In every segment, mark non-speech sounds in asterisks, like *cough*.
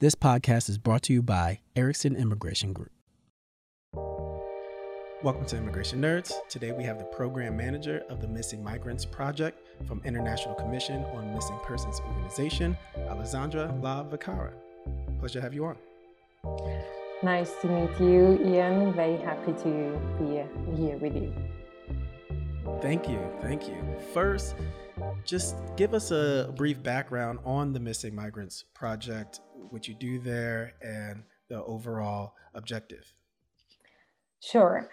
This podcast is brought to you by Erickson Immigration Group. Welcome to Immigration Nerds. Today we have the program manager of the Missing Migrants Project from International Commission on Missing Persons Organization, Alessandra La Vaccara. Pleasure to have you on. Nice to meet you, Ian. Very happy to be here with you. Thank you. Thank you. First, just give us a brief background on the Missing Migrants Project, what you do there, and the overall objective. Sure.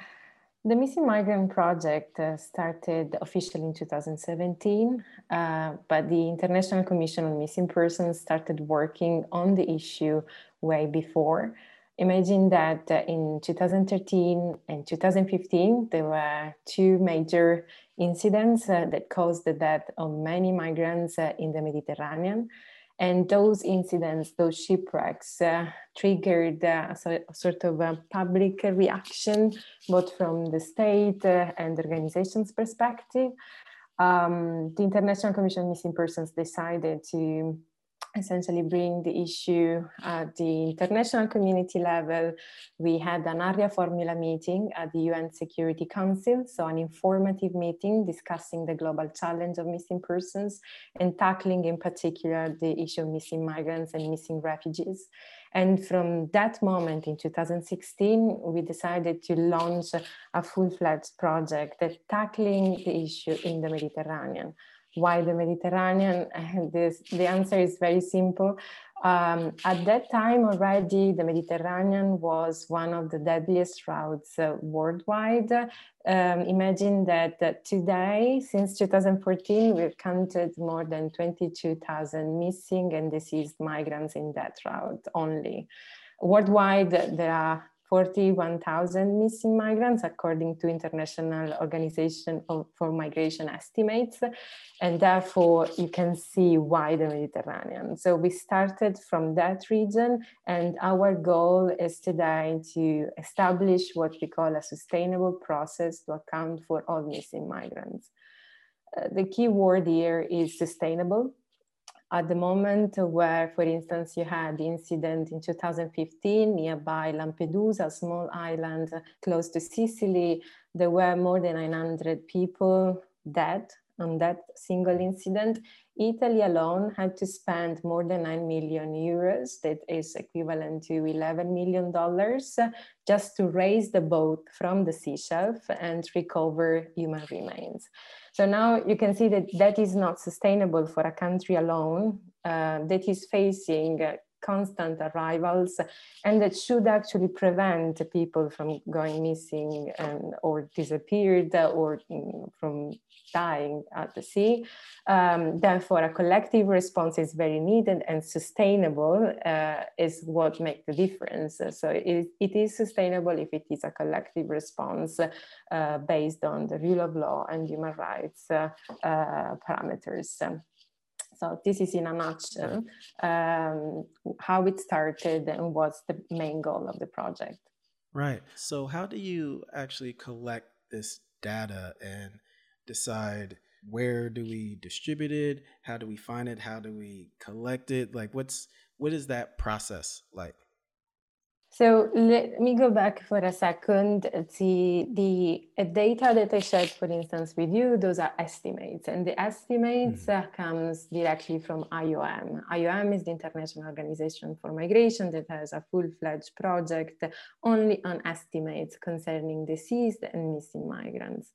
The Missing Migrant Project uh, started officially in 2017, uh, but the International Commission on Missing Persons started working on the issue way before. Imagine that uh, in 2013 and 2015, there were two major incidents uh, that caused the death of many migrants in the Mediterranean. And those incidents, those shipwrecks, uh, triggered uh, a, sort of a public reaction, both from the state uh, and organizations' perspective. Um, the International Commission on Missing Persons decided to essentially bring the issue at the international community level. We had an Arria formula meeting at the UN Security Council, so an informative meeting discussing the global challenge of missing persons and tackling in particular the issue of missing migrants and missing refugees. And from that moment in 2016, we decided to launch a full-fledged project that tackling the issue in the Mediterranean why the Mediterranean? *laughs* This, the answer is very simple. Um, at that time already, the Mediterranean was one of the deadliest routes uh, worldwide. Um, imagine that uh, today, since 2014, we've counted more than 22,000 missing and deceased migrants in that route only. Worldwide, there are 41,000 missing migrants, according to International Organization for Migration estimates. And therefore, you can see why the Mediterranean. So we started from that region, and our goal is today to establish what we call a sustainable process to account for all missing migrants. Uh, the key word here is sustainable at the moment where, for instance, you had the incident in 2015 nearby Lampedusa, a small island close to Sicily, there were more than 900 people dead on that single incident. Italy alone had to spend more than 9 million euros, that is equivalent to 11 million dollars, just to raise the boat from the seashelf and recover human remains. So now you can see that that is not sustainable for a country alone uh, that is facing uh, constant arrivals and that should actually prevent people from going missing and, or disappeared or mm, from dying at the sea. Um, therefore, a collective response is very needed and sustainable uh, is what makes the difference. So it, it is sustainable if it is a collective response uh, based on the rule of law and human rights uh, parameters. So this is in a nutshell um, how it started and what's the main goal of the project. Right. So how do you actually collect this data and decide where do we distribute it? How do we find it? How do we collect it? Like what's what is that process like? So let me go back for a second. The, the data that I shared, for instance, with you, those are estimates. And the estimates mm-hmm. uh, comes directly from IOM. IOM is the International Organization for Migration that has a full-fledged project only on estimates concerning deceased and missing migrants.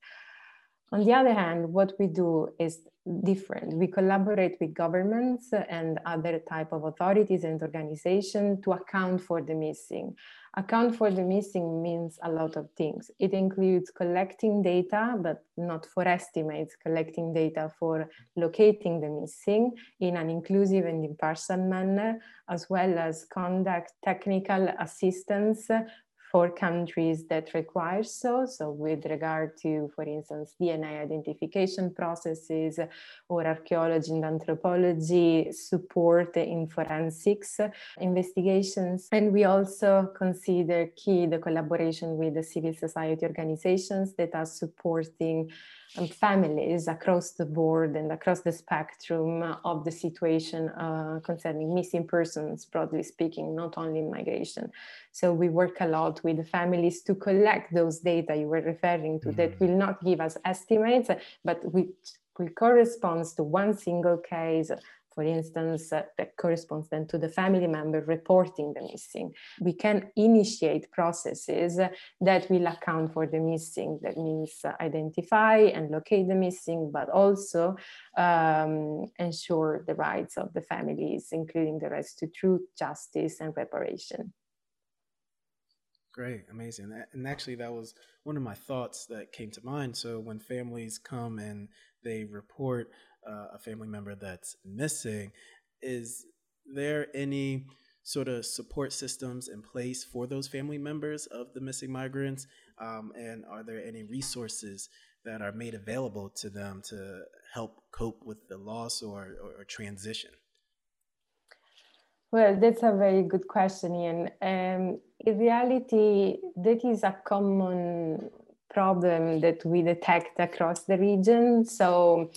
On the other hand, what we do is different. We collaborate with governments and other type of authorities and organizations to account for the missing. Account for the missing means a lot of things. It includes collecting data, but not for estimates, collecting data for locating the missing in an inclusive and impartial manner, as well as conduct technical assistance for countries that require so. So with regard to, for instance, DNA identification processes or archaeology and anthropology support in forensics investigations. And we also consider key the collaboration with the civil society organizations that are supporting families across the board and across the spectrum of the situation uh, concerning missing persons, broadly speaking, not only migration. So we work a lot with the families to collect those data you were referring to mm-hmm. that will not give us estimates, but which will correspond to one single case for instance, uh, that corresponds then to the family member reporting the missing. We can initiate processes that will account for the missing. That means uh, identify and locate the missing, but also um, ensure the rights of the families, including the rights to truth, justice, and reparation. Great, amazing. And actually, that was one of my thoughts that came to mind. So, when families come and they report uh, a family member that's missing, is there any sort of support systems in place for those family members of the missing migrants? Um, and are there any resources that are made available to them to help cope with the loss or, or, or transition? Well, that's a very good question, Ian. Um, in reality, that is a common problem that we detect across the region. So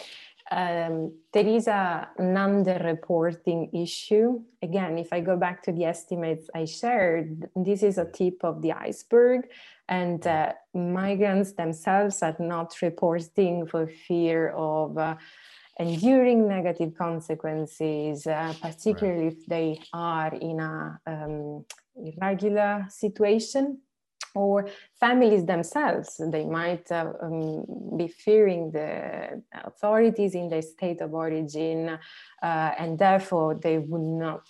um, there is a, underreporting issue. Again, if I go back to the estimates I shared, this is a tip of the iceberg, and uh, migrants themselves are not reporting for fear of uh, enduring negative consequences, uh, particularly right. if they are in a um, irregular situation or families themselves. They might uh, um, be fearing the authorities in their state of origin uh, and therefore they would not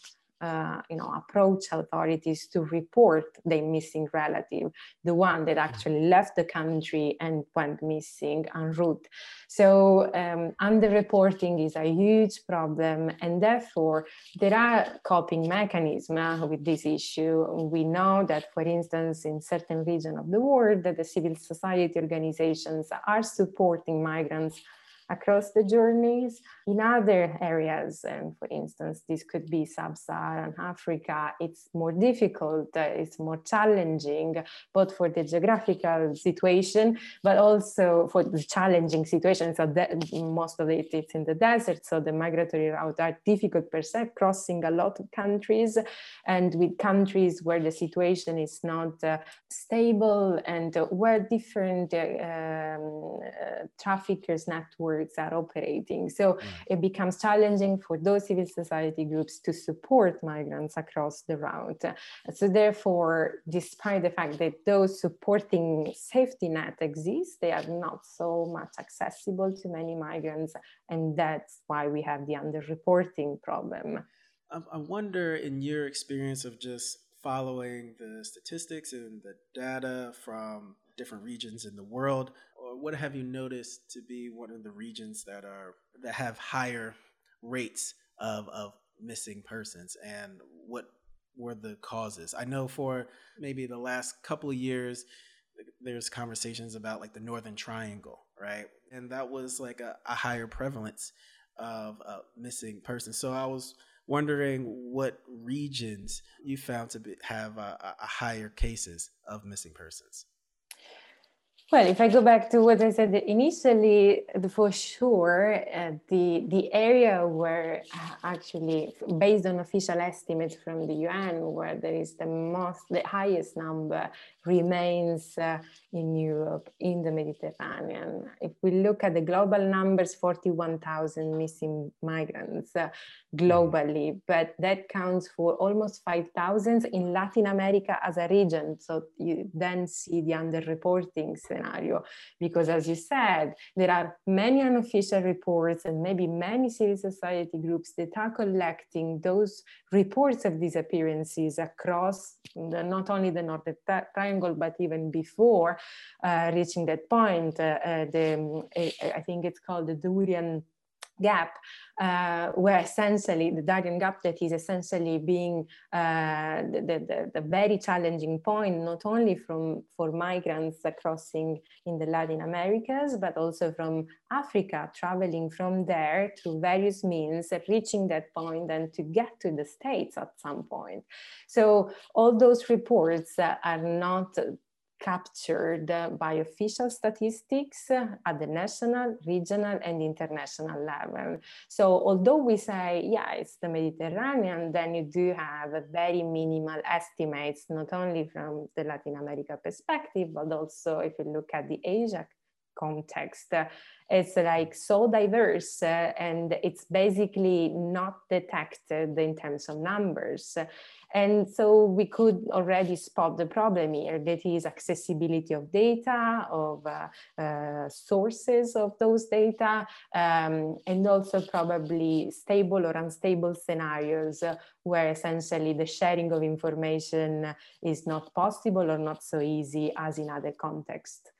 uh, you know, approach authorities to report their missing relative, the one that actually left the country and went missing en route. So um, underreporting is a huge problem, and therefore there are coping mechanisms with this issue. We know that, for instance, in certain regions of the world, that the civil society organizations are supporting migrants across the journeys. In other areas, and for instance, this could be sub-Saharan Africa, it's more difficult, uh, it's more challenging, both for the geographical situation, but also for the challenging situation. So most of it it's in the desert, so the migratory routes are difficult per se, crossing a lot of countries, and with countries where the situation is not uh, stable and uh, where different uh, um, uh, traffickers networks networks are operating. So mm. it becomes challenging for those civil society groups to support migrants across the route. So therefore, despite the fact that those supporting safety net exist, they are not so much accessible to many migrants. And that's why we have the underreporting problem. I wonder, in your experience of just following the statistics and the data from different regions in the world, or what have you noticed to be one of the regions that are that have higher rates of of missing persons, and what were the causes? I know for maybe the last couple of years, there's conversations about like the Northern Triangle, right, and that was like a, a higher prevalence of uh, missing persons. So I was wondering what regions you found to be, have a, a higher cases of missing persons. Well, if I go back to what I said initially, for sure, uh, the the area where uh, actually, based on official estimates from the UN, where there is the most, the highest number, remains uh, in Europe, in the Mediterranean. If we look at the global numbers, 41,000 missing migrants uh, globally, but that counts for almost 5,000 in Latin America as a region. So you then see the underreporting scenario, because as you said, there are many unofficial reports and maybe many civil society groups that are collecting those reports of disappearances across the, not only the Northern Triangle, but even before uh, reaching that point. Uh, uh the, I think it's called the Darien gap uh, where essentially the Darien gap that is essentially being uh, the, the, the, very challenging point, not only from for migrants crossing in the Latin Americas, but also from Africa, traveling from there through various means, reaching that point and to get to the States at some point. So all those reports are not captured by official statistics at the national, regional, and international level. So although we say, yeah, it's the Mediterranean, then you do have very minimal estimates, not only from the Latin America perspective, but also if you look at the Asia context. It's like so diverse uh, and it's basically not detected in terms of numbers. And so we could already spot the problem here that is accessibility of data, of uh, uh, sources of those data, um, and also probably stable or unstable scenarios uh, where essentially the sharing of information is not possible or not so easy as in other contexts.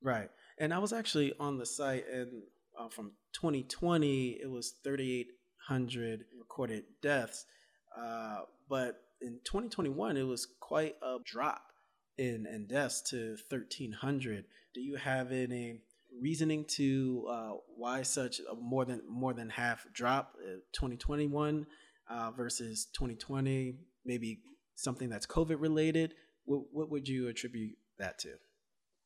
Right. And I was actually on the site, and uh, from 2020, it was 3,800 recorded deaths. Uh, but in 2021, it was quite a drop in, in deaths to 1,300. Do you have any reasoning to uh, why such a more than more than half drop 2021 uh, versus 2020? Maybe something that's COVID related. What, what would you attribute that to?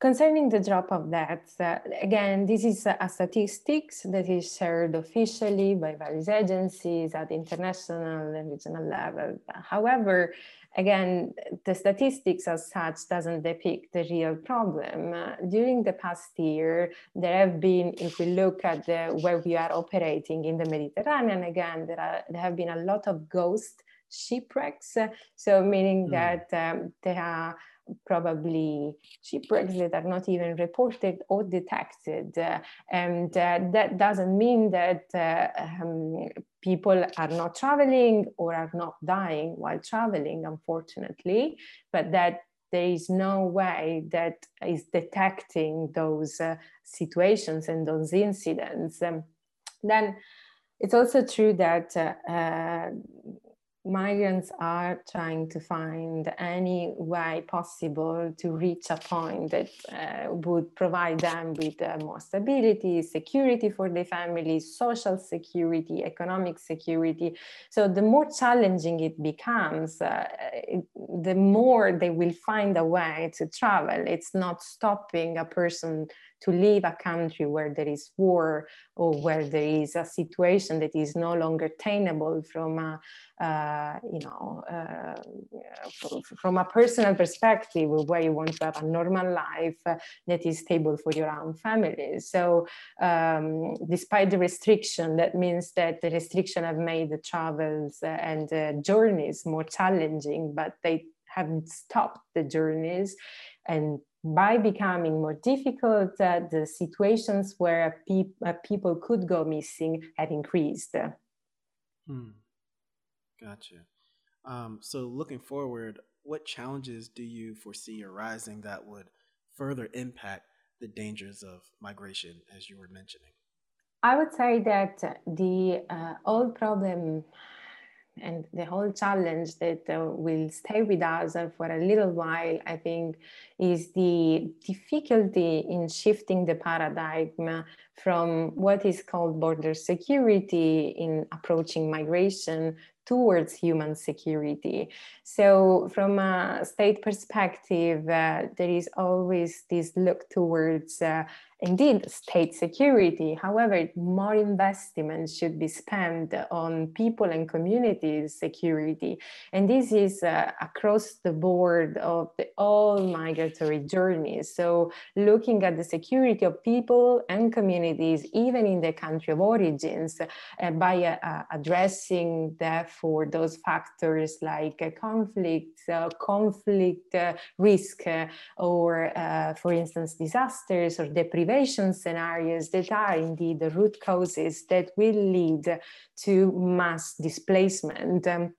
Concerning the drop of deaths, uh, again, this is a statistics that is shared officially by various agencies at international and regional level. However, again, the statistics as such doesn't depict the real problem. Uh, during the past year, there have been, if we look at the, where we are operating in the Mediterranean, again, there, are, there have been a lot of ghost shipwrecks. So meaning mm. that um, there are probably shipwrecks that are not even reported or detected. Uh, and uh, that doesn't mean that uh, um, people are not traveling or are not dying while traveling, unfortunately, but that there is no way that is detecting those uh, situations and those incidents. Um, then it's also true that uh, uh, migrants are trying to find any way possible to reach a point that uh, would provide them with uh, more stability, security for their families, social security, economic security. So the more challenging it becomes, uh, it, the more they will find a way to travel. It's not stopping a person to leave a country where there is war or where there is a situation that is no longer tenable from a, uh, you know, uh, from a personal perspective where you want to have a normal life uh, that is stable for your own family. So um, despite the restriction, that means that the restriction have made the travels and journeys more challenging, but they haven't stopped the journeys and by becoming more difficult, uh, the situations where pe- uh, people could go missing have increased. Hmm. Gotcha. Um, so, looking forward, what challenges do you foresee arising that would further impact the dangers of migration, as you were mentioning? I would say that the uh, old problem and the whole challenge that uh, will stay with us for a little while, I think, is the difficulty in shifting the paradigm from what is called border security in approaching migration towards human security. So, from a state perspective, uh, there is always this look towards uh, indeed state security. However, more investment should be spent on people and communities security. And this is uh, across the board of the, all migratory journeys. So looking at the security of people and communities, even in the country of origins, uh, by uh, addressing therefore those factors like uh, conflict, uh, conflict uh, risk, or for instance, disasters or deprivation deprivation scenarios that are indeed the root causes that will lead to mass displacement. Um,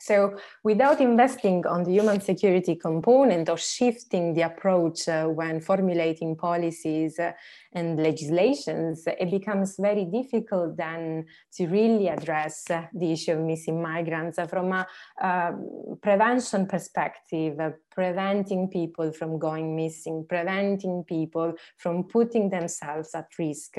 so, without investing on the human security component or shifting the approach uh, when formulating policies uh, and legislations, it becomes very difficult then to really address uh, the issue of missing migrants from a um, prevention perspective, uh, preventing people from going missing, preventing people from putting themselves at risk.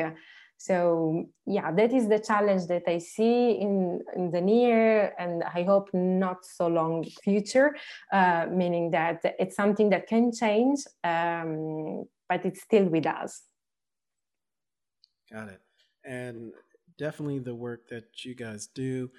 So yeah, that is the challenge that I see in, in the near and I hope not so long future, uh, meaning that it's something that can change, um, but it's still with us. Got it. And definitely the work that you guys do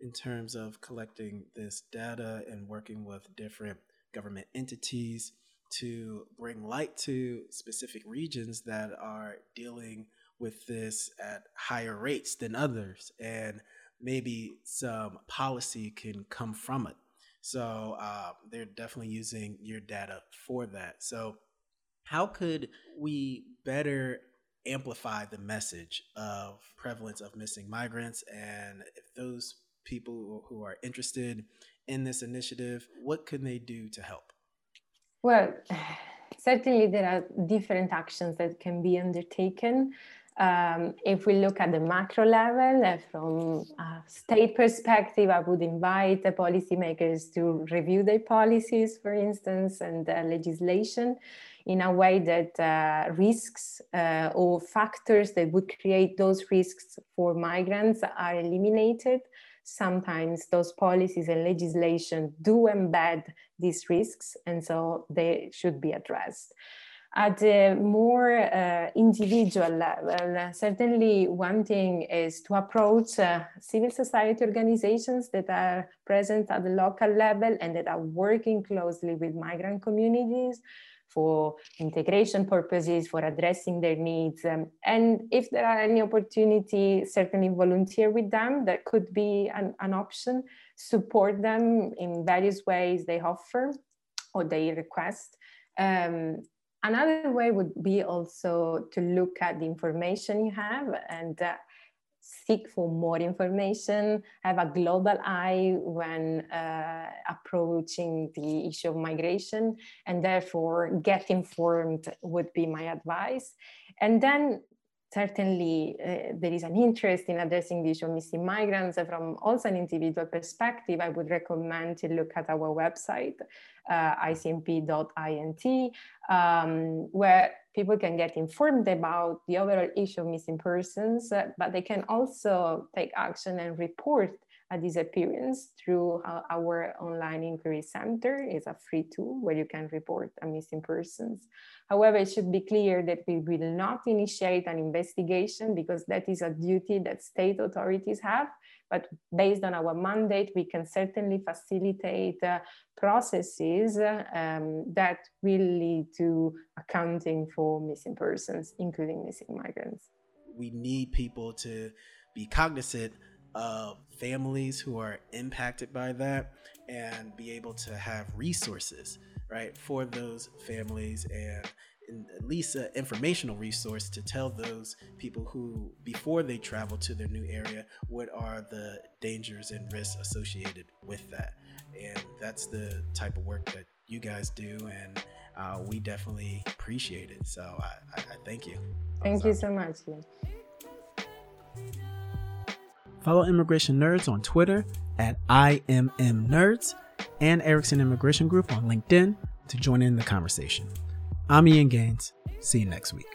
in terms of collecting this data and working with different government entities to bring light to specific regions that are dealing with this at higher rates than others, and maybe some policy can come from it. So uh, they're definitely using your data for that. So, how could we better amplify the message of prevalence of missing migrants? And if those people who are interested in this initiative, what can they do to help? Well, *sighs* certainly there are different actions that can be undertaken. Um, if we look at the macro level, uh, from a state perspective, I would invite the policymakers to review their policies, for instance, and uh, legislation in a way that uh, risks uh, or factors that would create those risks for migrants are eliminated. Sometimes those policies and legislation do embed these risks, and so they should be addressed at a more uh, individual level, certainly one thing is to approach uh, civil society organizations that are present at the local level and that are working closely with migrant communities for integration purposes, for addressing their needs. Um, and if there are any opportunity, certainly volunteer with them. That could be an, an option. Support them in various ways they offer or they request. Um, Another way would be also to look at the information you have and uh, seek for more information, have a global eye when uh, approaching the issue of migration, and therefore get informed would be my advice. And then certainly uh, there is an interest in addressing the issue of missing migrants from also an individual perspective, I would recommend to look at our website, uh, icmp.int, um, where people can get informed about the overall issue of missing persons, uh, but they can also take action and report a disappearance through our online inquiry center. It's a free tool where you can report a missing persons. However, it should be clear that we will not initiate an investigation because that is a duty that state authorities have. But based on our mandate, we can certainly facilitate uh, processes um, that will lead to accounting for missing persons, including missing migrants. We need people to be cognizant of families who are impacted by that and be able to have resources right for those families and at least an informational resource to tell those people who before they travel to their new area what are the dangers and risks associated with that. And that's the type of work that you guys do and uh, we definitely appreciate it. So i, I, I thank you. Thank you so much Follow Immigration Nerds on Twitter at IMM and Erickson Immigration Group on LinkedIn to join in the conversation. I'm Ian Gaines. See you next week.